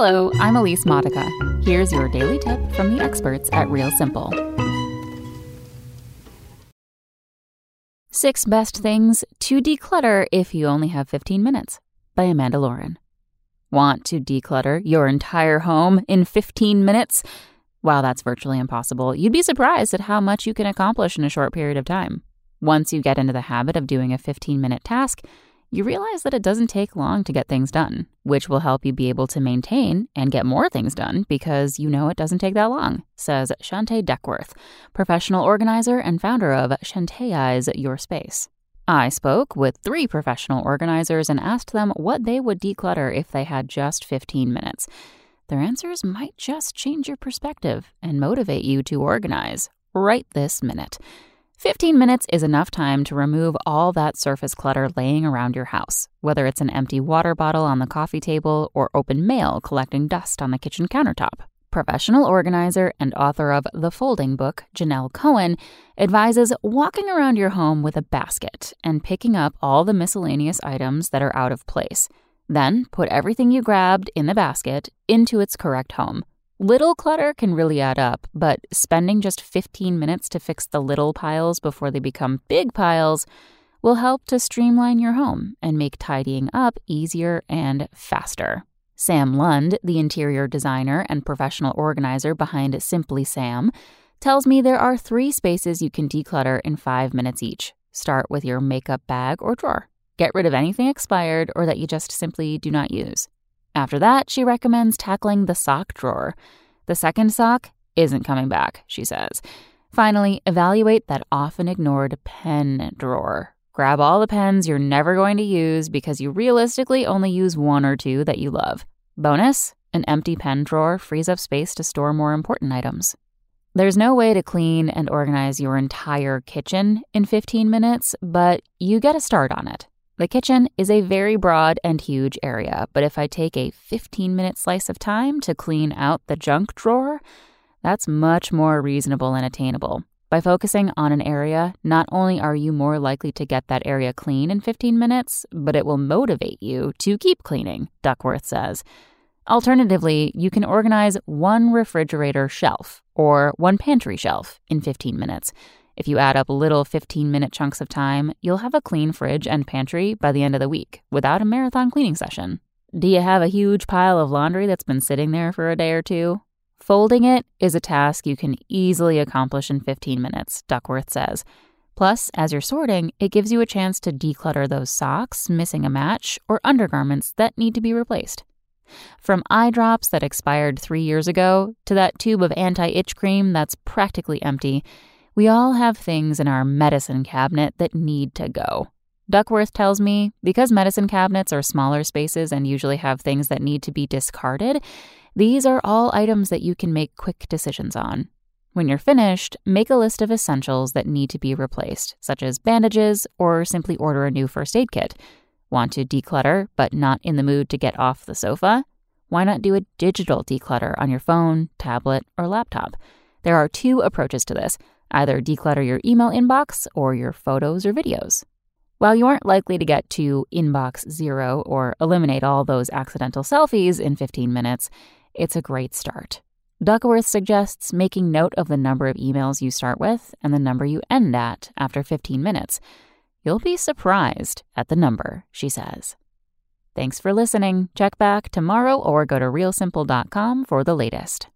Hello, I'm Elise Modica. Here's your daily tip from the experts at Real Simple. Six Best Things to Declutter If You Only Have 15 Minutes by Amanda Lauren. Want to declutter your entire home in 15 minutes? While that's virtually impossible, you'd be surprised at how much you can accomplish in a short period of time. Once you get into the habit of doing a 15 minute task, you realize that it doesn't take long to get things done, which will help you be able to maintain and get more things done because you know it doesn't take that long, says Shantae Duckworth, professional organizer and founder of Shantae's Your Space. I spoke with three professional organizers and asked them what they would declutter if they had just 15 minutes. Their answers might just change your perspective and motivate you to organize right this minute. 15 minutes is enough time to remove all that surface clutter laying around your house, whether it's an empty water bottle on the coffee table or open mail collecting dust on the kitchen countertop. Professional organizer and author of The Folding Book, Janelle Cohen, advises walking around your home with a basket and picking up all the miscellaneous items that are out of place. Then put everything you grabbed in the basket into its correct home. Little clutter can really add up, but spending just 15 minutes to fix the little piles before they become big piles will help to streamline your home and make tidying up easier and faster. Sam Lund, the interior designer and professional organizer behind Simply Sam, tells me there are three spaces you can declutter in five minutes each. Start with your makeup bag or drawer. Get rid of anything expired or that you just simply do not use. After that, she recommends tackling the sock drawer. The second sock isn't coming back, she says. Finally, evaluate that often ignored pen drawer. Grab all the pens you're never going to use because you realistically only use one or two that you love. Bonus an empty pen drawer frees up space to store more important items. There's no way to clean and organize your entire kitchen in 15 minutes, but you get a start on it. The kitchen is a very broad and huge area, but if I take a 15 minute slice of time to clean out the junk drawer, that's much more reasonable and attainable. By focusing on an area, not only are you more likely to get that area clean in 15 minutes, but it will motivate you to keep cleaning, Duckworth says. Alternatively, you can organize one refrigerator shelf or one pantry shelf in 15 minutes. If you add up little 15 minute chunks of time, you'll have a clean fridge and pantry by the end of the week without a marathon cleaning session. Do you have a huge pile of laundry that's been sitting there for a day or two? Folding it is a task you can easily accomplish in 15 minutes, Duckworth says. Plus, as you're sorting, it gives you a chance to declutter those socks missing a match or undergarments that need to be replaced. From eye drops that expired three years ago to that tube of anti itch cream that's practically empty, we all have things in our medicine cabinet that need to go. Duckworth tells me because medicine cabinets are smaller spaces and usually have things that need to be discarded, these are all items that you can make quick decisions on. When you're finished, make a list of essentials that need to be replaced, such as bandages, or simply order a new first aid kit. Want to declutter, but not in the mood to get off the sofa? Why not do a digital declutter on your phone, tablet, or laptop? There are two approaches to this Either declutter your email inbox or your photos or videos. While you aren't likely to get to inbox zero or eliminate all those accidental selfies in 15 minutes, it's a great start. Duckworth suggests making note of the number of emails you start with and the number you end at after 15 minutes. You'll be surprised at the number, she says. Thanks for listening. Check back tomorrow or go to realsimple.com for the latest.